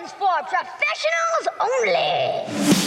one's for professionals only.